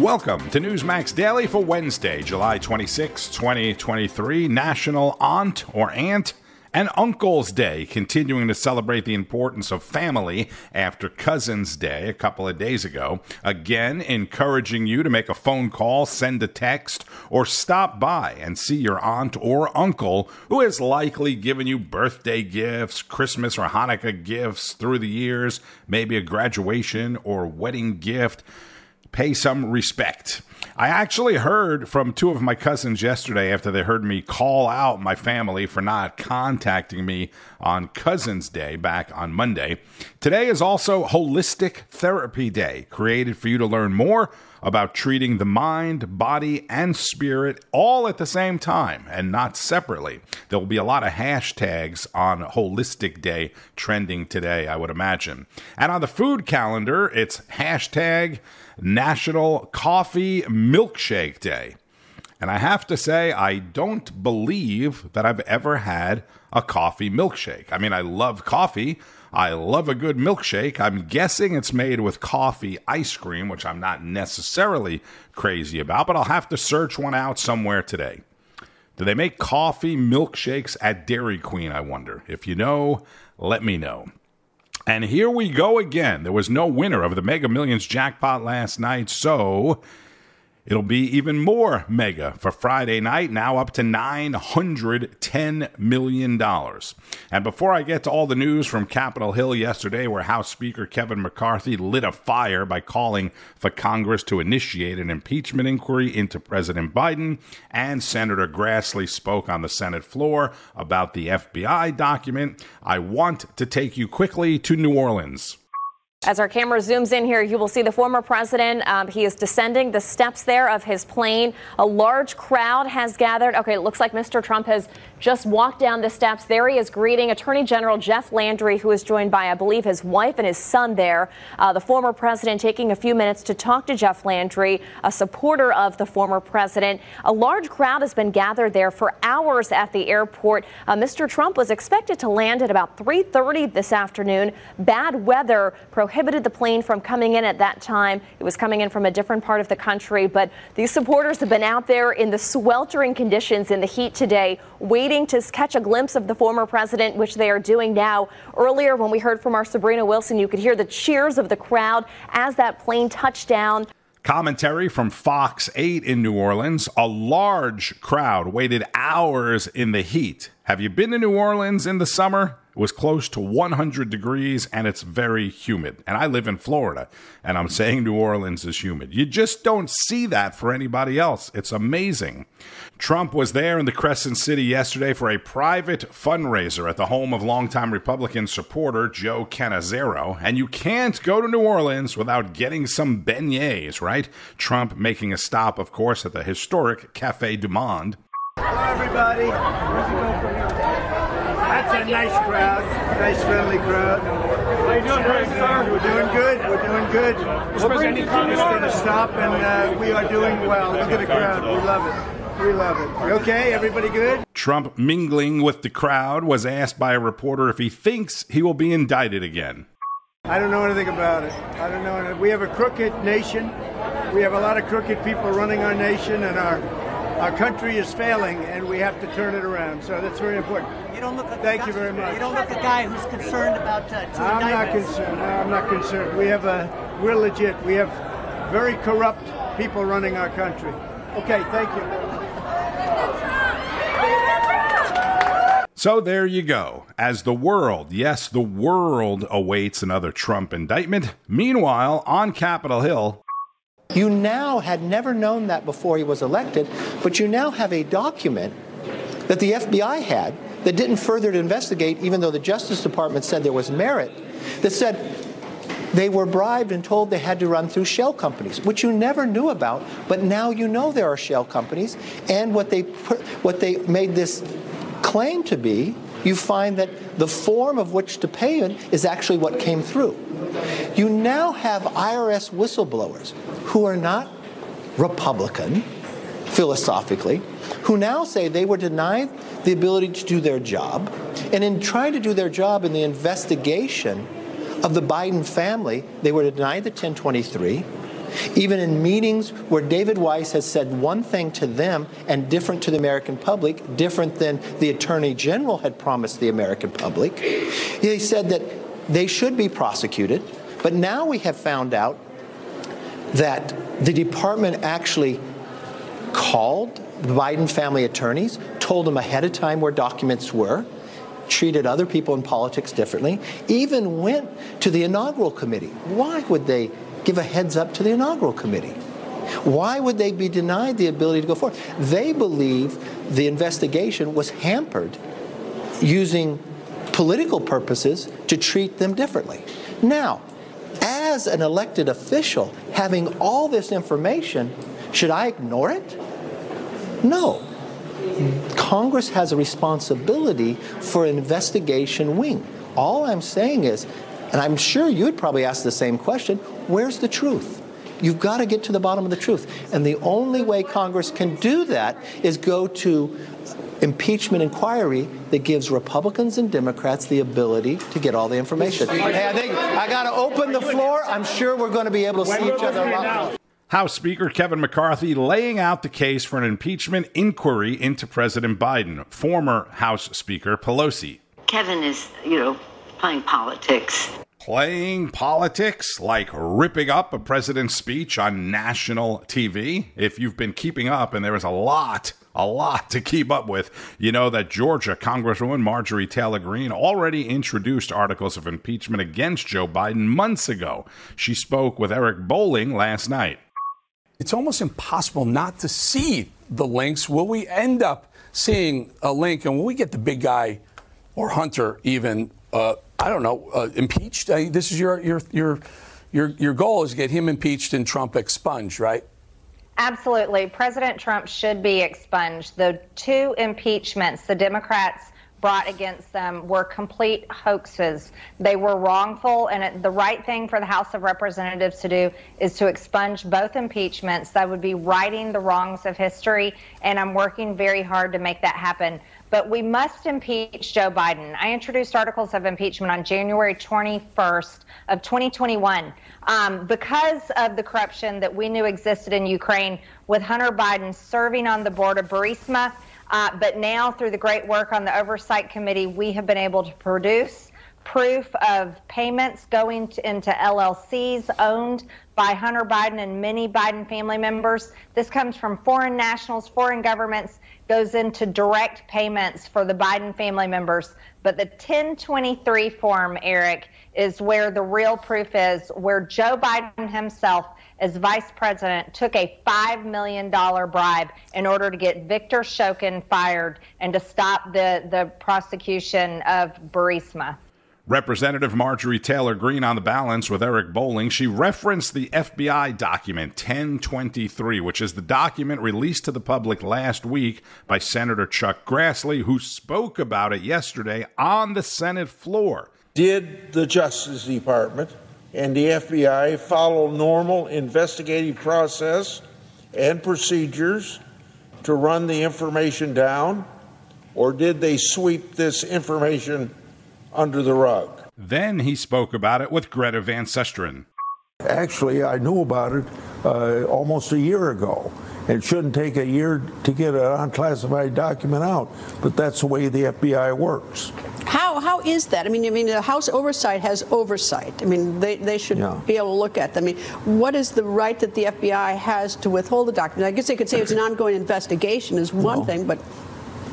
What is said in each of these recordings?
Welcome to Newsmax Daily for Wednesday, July 26, 2023, National Aunt or Aunt? And Uncle's Day, continuing to celebrate the importance of family after Cousin's Day a couple of days ago. Again, encouraging you to make a phone call, send a text, or stop by and see your aunt or uncle who has likely given you birthday gifts, Christmas or Hanukkah gifts through the years, maybe a graduation or wedding gift pay some respect. I actually heard from two of my cousins yesterday after they heard me call out my family for not contacting me on Cousin's Day back on Monday. Today is also Holistic Therapy Day, created for you to learn more about treating the mind, body, and spirit all at the same time and not separately. There will be a lot of hashtags on Holistic Day trending today, I would imagine. And on the food calendar, it's hashtag National Coffee Milkshake Day. And I have to say, I don't believe that I've ever had a coffee milkshake. I mean, I love coffee. I love a good milkshake. I'm guessing it's made with coffee ice cream, which I'm not necessarily crazy about, but I'll have to search one out somewhere today. Do they make coffee milkshakes at Dairy Queen, I wonder? If you know, let me know. And here we go again. There was no winner of the Mega Millions jackpot last night, so It'll be even more mega for Friday night, now up to $910 million. And before I get to all the news from Capitol Hill yesterday, where House Speaker Kevin McCarthy lit a fire by calling for Congress to initiate an impeachment inquiry into President Biden, and Senator Grassley spoke on the Senate floor about the FBI document, I want to take you quickly to New Orleans. As our camera zooms in here, you will see the former president. Um, he is descending the steps there of his plane. A large crowd has gathered. Okay, it looks like Mr. Trump has just walked down the steps. There he is greeting Attorney General Jeff Landry, who is joined by, I believe, his wife and his son there. Uh, the former president taking a few minutes to talk to Jeff Landry, a supporter of the former president. A large crowd has been gathered there for hours at the airport. Uh, Mr. Trump was expected to land at about 3:30 this afternoon. Bad weather prohibited the plane from coming in at that time. It was coming in from a different part of the country, but these supporters have been out there in the sweltering conditions in the heat today, waiting to catch a glimpse of the former president, which they are doing now. Earlier, when we heard from our Sabrina Wilson, you could hear the cheers of the crowd as that plane touched down. Commentary from Fox 8 in New Orleans. A large crowd waited hours in the heat. Have you been to New Orleans in the summer? Was close to 100 degrees and it's very humid. And I live in Florida and I'm saying New Orleans is humid. You just don't see that for anybody else. It's amazing. Trump was there in the Crescent City yesterday for a private fundraiser at the home of longtime Republican supporter Joe Canizaro. And you can't go to New Orleans without getting some beignets, right? Trump making a stop, of course, at the historic Cafe du Monde. Hello, everybody. That's a nice crowd, nice friendly crowd. How you doing, Greg, sir? We're doing good. We're doing good. We're just going to stop, and uh, we are doing well. Look at the crowd. We love it. We love it. Okay, everybody good? Trump mingling with the crowd was asked by a reporter if he thinks he will be indicted again. I don't know anything about it. I don't know. We have a crooked nation. We have a lot of crooked people running our nation, and our our country is failing, and we have to turn it around. So that's very important. You don't look. Like Thank guy, you very much. You don't look the guy who's concerned about uh, two I'm not concerned. No, I'm not concerned. We have a. We're legit. We have very corrupt people running our country. Okay. Thank you. So there you go. As the world, yes, the world awaits another Trump indictment. Meanwhile, on Capitol Hill, you now had never known that before he was elected, but you now have a document that the FBI had that didn't further investigate, even though the Justice Department said there was merit, that said they were bribed and told they had to run through shell companies, which you never knew about, but now you know there are shell companies, and what they put, what they made this claim to be, you find that the form of which to pay in is actually what came through. You now have IRS whistleblowers who are not Republican philosophically, who now say they were denied the ability to do their job, and in trying to do their job in the investigation of the Biden family, they were denied the 1023, Even in meetings where David Weiss has said one thing to them and different to the American public, different than the Attorney General had promised the American public, he said that they should be prosecuted. But now we have found out that the department actually called the Biden family attorneys, told them ahead of time where documents were, treated other people in politics differently, even went to the inaugural committee. Why would they give a heads up to the inaugural committee? Why would they be denied the ability to go forward? They believe the investigation was hampered using political purposes to treat them differently. Now, as an elected official, having all this information, should I ignore it? No. Congress has a responsibility for an investigation wing. All I'm saying is, and I'm sure you'd probably ask the same question where's the truth? You've got to get to the bottom of the truth. And the only way Congress can do that is go to impeachment inquiry that gives Republicans and Democrats the ability to get all the information. Hey, I think I got to open the floor. I'm sure we're going to be able to see each other a. House Speaker Kevin McCarthy laying out the case for an impeachment inquiry into President Biden. Former House Speaker Pelosi. Kevin is, you know, playing politics. Playing politics, like ripping up a president's speech on national TV. If you've been keeping up, and there is a lot a lot to keep up with. You know that Georgia Congresswoman Marjorie Taylor Greene already introduced articles of impeachment against Joe Biden months ago. She spoke with Eric Bolling last night. It's almost impossible not to see the links. Will we end up seeing a link and will we get the big guy or Hunter even, uh, I don't know, uh, impeached? this is your, your, your, your, your goal is to get him impeached and Trump expunged, right? Absolutely. President Trump should be expunged. The two impeachments the Democrats brought against them were complete hoaxes. They were wrongful, and it, the right thing for the House of Representatives to do is to expunge both impeachments. That would be righting the wrongs of history, and I'm working very hard to make that happen. But we must impeach Joe Biden. I introduced articles of impeachment on January 21st of 2021 um, because of the corruption that we knew existed in Ukraine with Hunter Biden serving on the board of Burisma. Uh, but now, through the great work on the Oversight Committee, we have been able to produce proof of payments going to, into LLCs owned by Hunter Biden and many Biden family members. This comes from foreign nationals, foreign governments, goes into direct payments for the Biden family members. But the 1023 form, Eric, is where the real proof is, where Joe Biden himself, as vice president, took a $5 million bribe in order to get Victor Shokin fired and to stop the, the prosecution of Burisma. Representative Marjorie Taylor Greene on the balance with Eric Bolling. She referenced the FBI document 1023, which is the document released to the public last week by Senator Chuck Grassley, who spoke about it yesterday on the Senate floor. Did the Justice Department and the FBI follow normal investigative process and procedures to run the information down, or did they sweep this information under the rug? Then he spoke about it with Greta Van Susteren. Actually, I knew about it uh, almost a year ago. It shouldn't take a year to get an unclassified document out, but that's the way the FBI works. How how is that? I mean, I mean, the House oversight has oversight. I mean, they, they should yeah. be able to look at them. I mean, what is the right that the FBI has to withhold the document? I guess they could say it's an ongoing investigation is one thing, but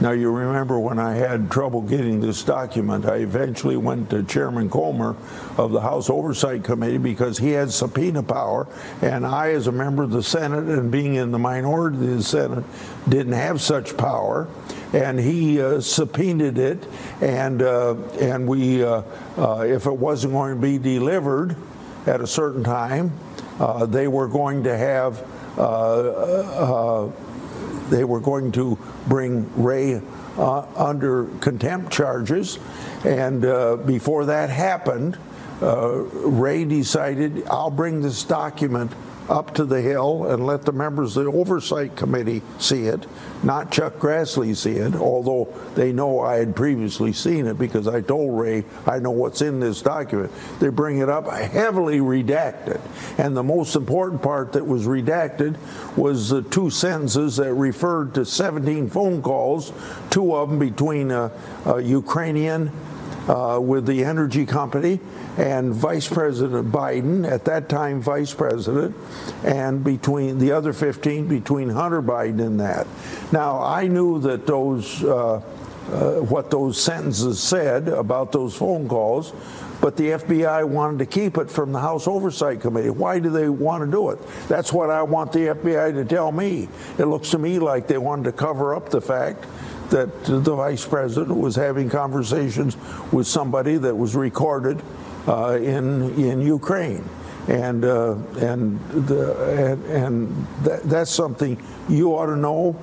now, you remember when I had trouble getting this document, I eventually went to Chairman Comer of the House Oversight Committee because he had subpoena power, and I, as a member of the Senate and being in the minority of the Senate, didn't have such power. And he uh, subpoenaed it, and uh, and we, uh, uh if it wasn't going to be delivered at a certain time, uh, they were going to have uh, they were going to bring Wray uh, under contempt charges. And uh, before that happened, uh, Wray decided, I'll bring this document up to the Hill and let the members of the Oversight Committee see it, not Chuck Grassley see it, although they know I had previously seen it because I told Wray I know what's in this document. They bring it up heavily redacted. And the most important part that was redacted was the two sentences that referred to 17 phone calls, two of them between a, a Ukrainian uh, with the energy company and Vice President Biden, at that time Vice President, and between the other 15 between Hunter Biden and that. Now, I knew that those, uh, uh, what those sentences said about those phone calls, but the FBI wanted to keep it from the House Oversight Committee. Why do they want to do it? That's what I want the FBI to tell me. It looks to me like they wanted to cover up the fact that the vice president was having conversations with somebody that was recorded uh, in in Ukraine, and uh, and the, and, and that, that's something you ought to know,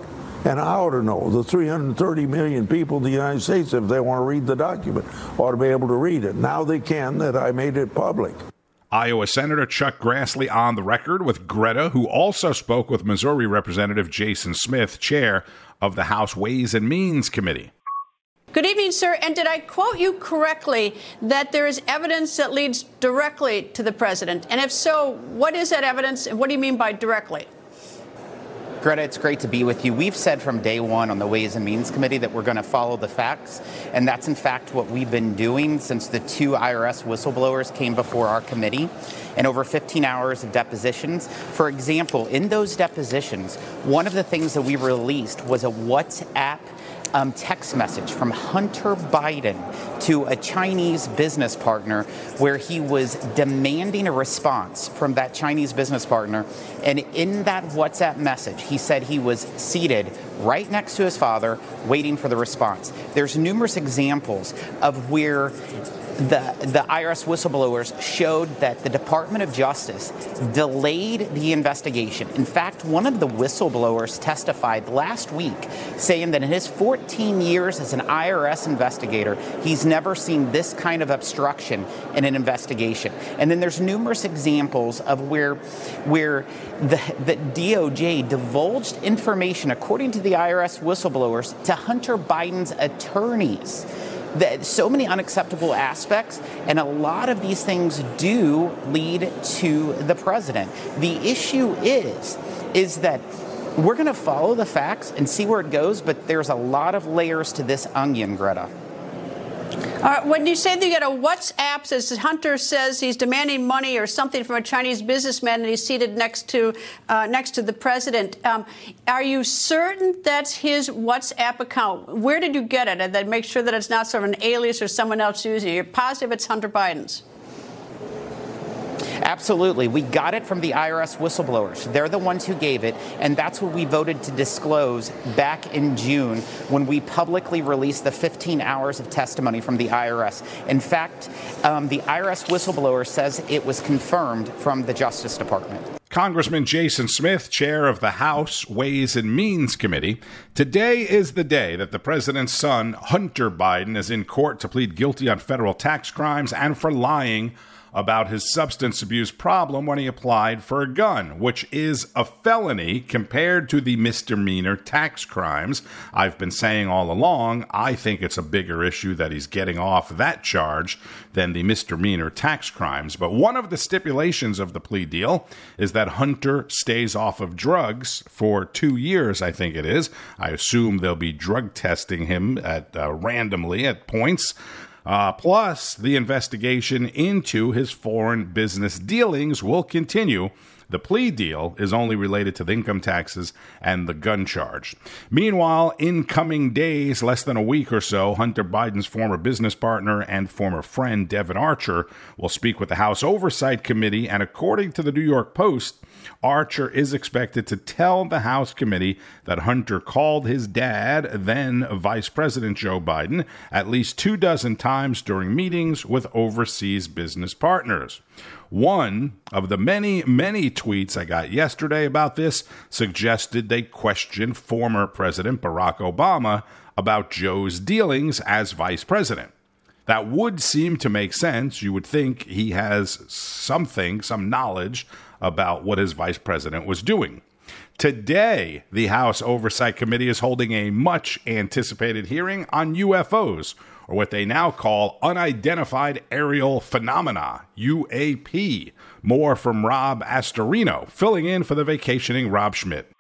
and I ought to know. The 330 million people in the United States, if they want to read the document, ought to be able to read it. Now they can. That I made it public. Iowa Senator Chuck Grassley on the record with Greta, who also spoke with Missouri Representative Jason Smith, chair of the House Ways and Means Committee. Good evening, sir. And did I quote you correctly that there is evidence that leads directly to the president? And if so, what is that evidence and what do you mean by directly? Greta, it's great to be with you. We've said from day one on the Ways and Means Committee that we're going to follow the facts, and that's in fact what we've been doing since the two IRS whistleblowers came before our committee and over 15 hours of depositions. For example, in those depositions, one of the things that we released was a WhatsApp um, text message from Hunter Biden to a Chinese business partner where he was demanding a response from that Chinese business partner. And in that WhatsApp message, he said he was seated right next to his father, waiting for the response. There's numerous examples of where the, the IRS whistleblowers showed that the Department of Justice delayed the investigation. In fact, one of the whistleblowers testified last week saying that in his 14 years as an IRS investigator, he's never seen this kind of obstruction in an investigation. And then there's numerous examples of where, where the, the DOJ divulged information, according to the IRS whistleblowers, to Hunter Biden's attorneys so many unacceptable aspects, and a lot of these things do lead to the president. The issue is, is that we're going to follow the facts and see where it goes, but there's a lot of layers to this onion, Greta. Uh, when you say that you get a WhatsApp says Hunter says he's demanding money or something from a Chinese businessman and he's seated next to uh, next to the president, um, are you certain that's his WhatsApp account? Where did you get it? And then make sure that it's not sort of an alias or someone else using it. You're positive it's Hunter Biden's. Absolutely. We got it from the IRS whistleblowers. They're the ones who gave it, and that's what we voted to disclose back in June when we publicly released the 15 hours of testimony from the IRS. In fact, um, the IRS whistleblower says it was confirmed from the Justice Department. Congressman Jason Smith, chair of the House Ways and Means Committee. Today is the day that the president's son, Hunter Biden, is in court to plead guilty on federal tax crimes and for lying about his substance abuse problem when he applied for a gun, which is a felony compared to the misdemeanor tax crimes. I've been saying all along, I think it's a bigger issue that he's getting off that charge than the misdemeanor tax crimes. But one of the stipulations of the plea deal is that Hunter stays off of drugs for two years, I think it is. I assume they'll be drug testing him at uh, randomly at points. Uh, plus, the investigation into his foreign business dealings will continue. The plea deal is only related to the income taxes and the gun charge. Meanwhile, in coming days, less than a week or so, Hunter Biden's former business partner and former friend, Devon Archer, will speak with the House Oversight Committee. And according to the New York Post, Archer is expected to tell the House committee that Hunter called his dad, then Vice President Joe Biden, at least two dozen times during meetings with overseas business partners. One of the many, many tweets I got yesterday about this suggested they question former President Barack Obama about Joe's dealings as vice president. That would seem to make sense. You would think he has something, some knowledge about what his vice president was doing. Today, the House Oversight Committee is holding a much anticipated hearing on UFOs, or what they now call unidentified aerial phenomena, UAP. More from Rob Astorino, filling in for the vacationing Rob Schmitt.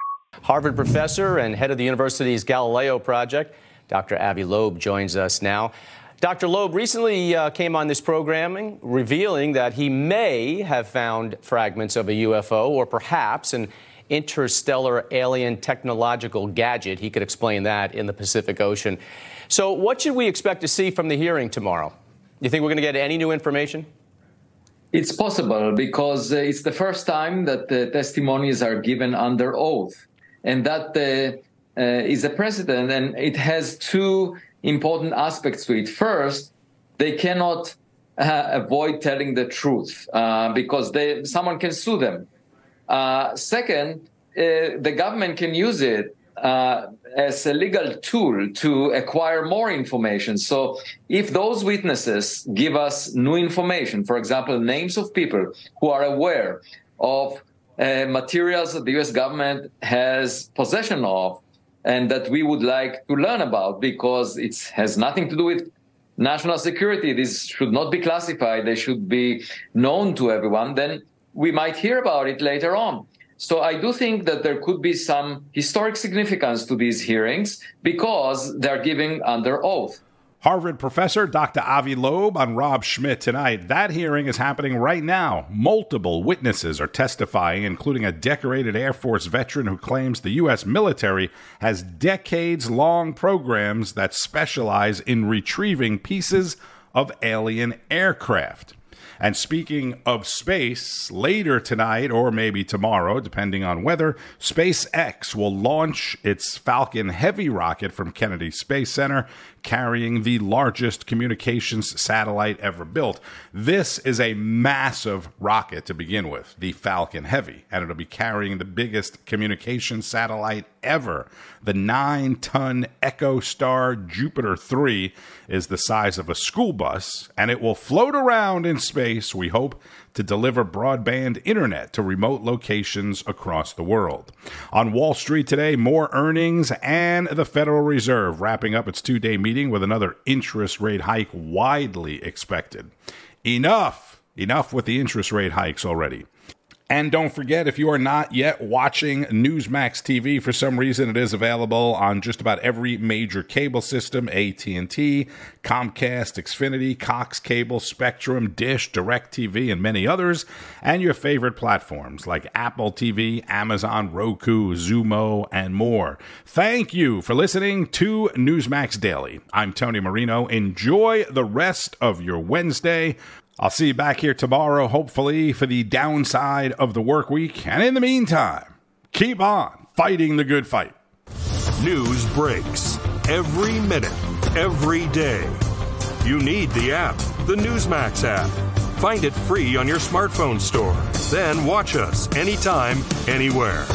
Harvard professor and head of the university's Galileo project, Dr. Avi Loeb, joins us now. Dr. Loeb recently uh, came on this programming revealing that he may have found fragments of a UFO or perhaps an interstellar alien technological gadget. He could explain that in the Pacific Ocean. So, what should we expect to see from the hearing tomorrow? You think we're going to get any new information? It's possible because uh, it's the first time that the testimonies are given under oath. And that uh, uh, is a precedent, and it has two important aspects to it. First, they cannot uh, avoid telling the truth uh, because they, someone can sue them. Uh, second, uh, the government can use it uh, as a legal tool to acquire more information. So, if those witnesses give us new information, for example, names of people who are aware of uh, materials that the US government has possession of and that we would like to learn about because it has nothing to do with national security. These should not be classified, they should be known to everyone. Then we might hear about it later on. So I do think that there could be some historic significance to these hearings because they're giving under oath. Harvard professor Dr. Avi Loeb on Rob Schmitt tonight. That hearing is happening right now. Multiple witnesses are testifying, including a decorated Air Force veteran who claims the U.S. military has decades long programs that specialize in retrieving pieces of alien aircraft. And speaking of space, later tonight or maybe tomorrow, depending on weather, SpaceX will launch its Falcon Heavy rocket from Kennedy Space Center, carrying the largest communications satellite ever built. This is a massive rocket to begin with, the Falcon Heavy, and it'll be carrying the biggest communication satellite ever. The nine ton EchoStar Jupiter 3 is the size of a school bus, and it will float around in space, we hope, to deliver broadband internet to remote locations across the world. On Wall Street today, more earnings and the Federal Reserve wrapping up its two day meeting with another interest rate hike widely expected. Enough! Enough with the interest rate hikes already. And don't forget, if you are not yet watching Newsmax TV, for some reason it is available on just about every major cable system: AT&T, Comcast, Xfinity, Cox Cable, Spectrum, Dish, DirecTV, and many others, and your favorite platforms like Apple TV, Amazon, Roku, Xumo, and more. Thank you for listening to Newsmax Daily. I'm Tony Marino. Enjoy the rest of your Wednesday. I'll see you back here tomorrow, hopefully, for the downside of the work week. And in the meantime, keep on fighting the good fight. News breaks every minute, every day. You need the app, the Newsmax app. Find it free on your smartphone store. Then watch us anytime, anywhere.